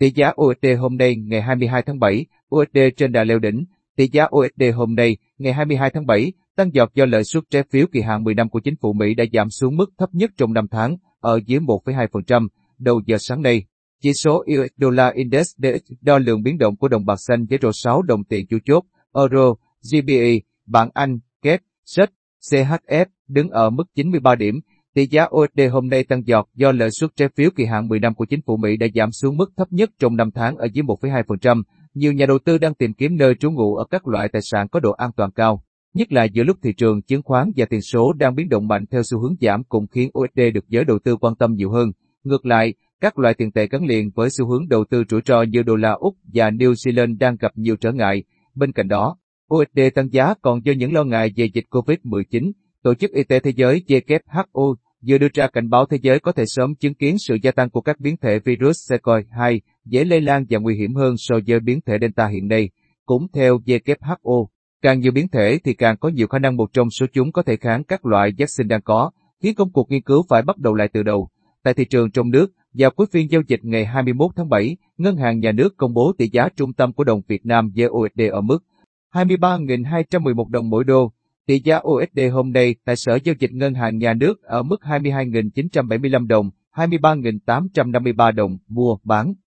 Tỷ giá USD hôm nay ngày 22 tháng 7, USD trên đà leo đỉnh. Tỷ giá USD hôm nay ngày 22 tháng 7 tăng giọt do lợi suất trái phiếu kỳ hạn 10 năm của chính phủ Mỹ đã giảm xuống mức thấp nhất trong năm tháng, ở dưới 1,2%. Đầu giờ sáng nay, chỉ số US Dollar Index DX đo lượng biến động của đồng bạc xanh với rổ 6 đồng tiền chủ chốt, Euro, GBP, bảng Anh, KEP, SET, CHF đứng ở mức 93 điểm. Tỷ giá USD hôm nay tăng giọt do lợi suất trái phiếu kỳ hạn 10 năm của chính phủ Mỹ đã giảm xuống mức thấp nhất trong 5 tháng ở dưới 1,2%. Nhiều nhà đầu tư đang tìm kiếm nơi trú ngụ ở các loại tài sản có độ an toàn cao, nhất là giữa lúc thị trường chứng khoán và tiền số đang biến động mạnh theo xu hướng giảm cũng khiến USD được giới đầu tư quan tâm nhiều hơn. Ngược lại, các loại tiền tệ gắn liền với xu hướng đầu tư rủi ro như đô la Úc và New Zealand đang gặp nhiều trở ngại. Bên cạnh đó, USD tăng giá còn do những lo ngại về dịch COVID-19. Tổ chức Y tế Thế giới WHO vừa đưa ra cảnh báo thế giới có thể sớm chứng kiến sự gia tăng của các biến thể virus SARS-CoV-2 dễ lây lan và nguy hiểm hơn so với biến thể Delta hiện nay. Cũng theo WHO, càng nhiều biến thể thì càng có nhiều khả năng một trong số chúng có thể kháng các loại vaccine đang có, khiến công cuộc nghiên cứu phải bắt đầu lại từ đầu. Tại thị trường trong nước, vào cuối phiên giao dịch ngày 21 tháng 7, Ngân hàng Nhà nước công bố tỷ giá trung tâm của đồng Việt Nam với USD ở mức 23.211 đồng mỗi đô. Tỷ giá USD hôm nay tại Sở Giao dịch Ngân hàng Nhà nước ở mức 22.975 đồng, 23.853 đồng mua bán.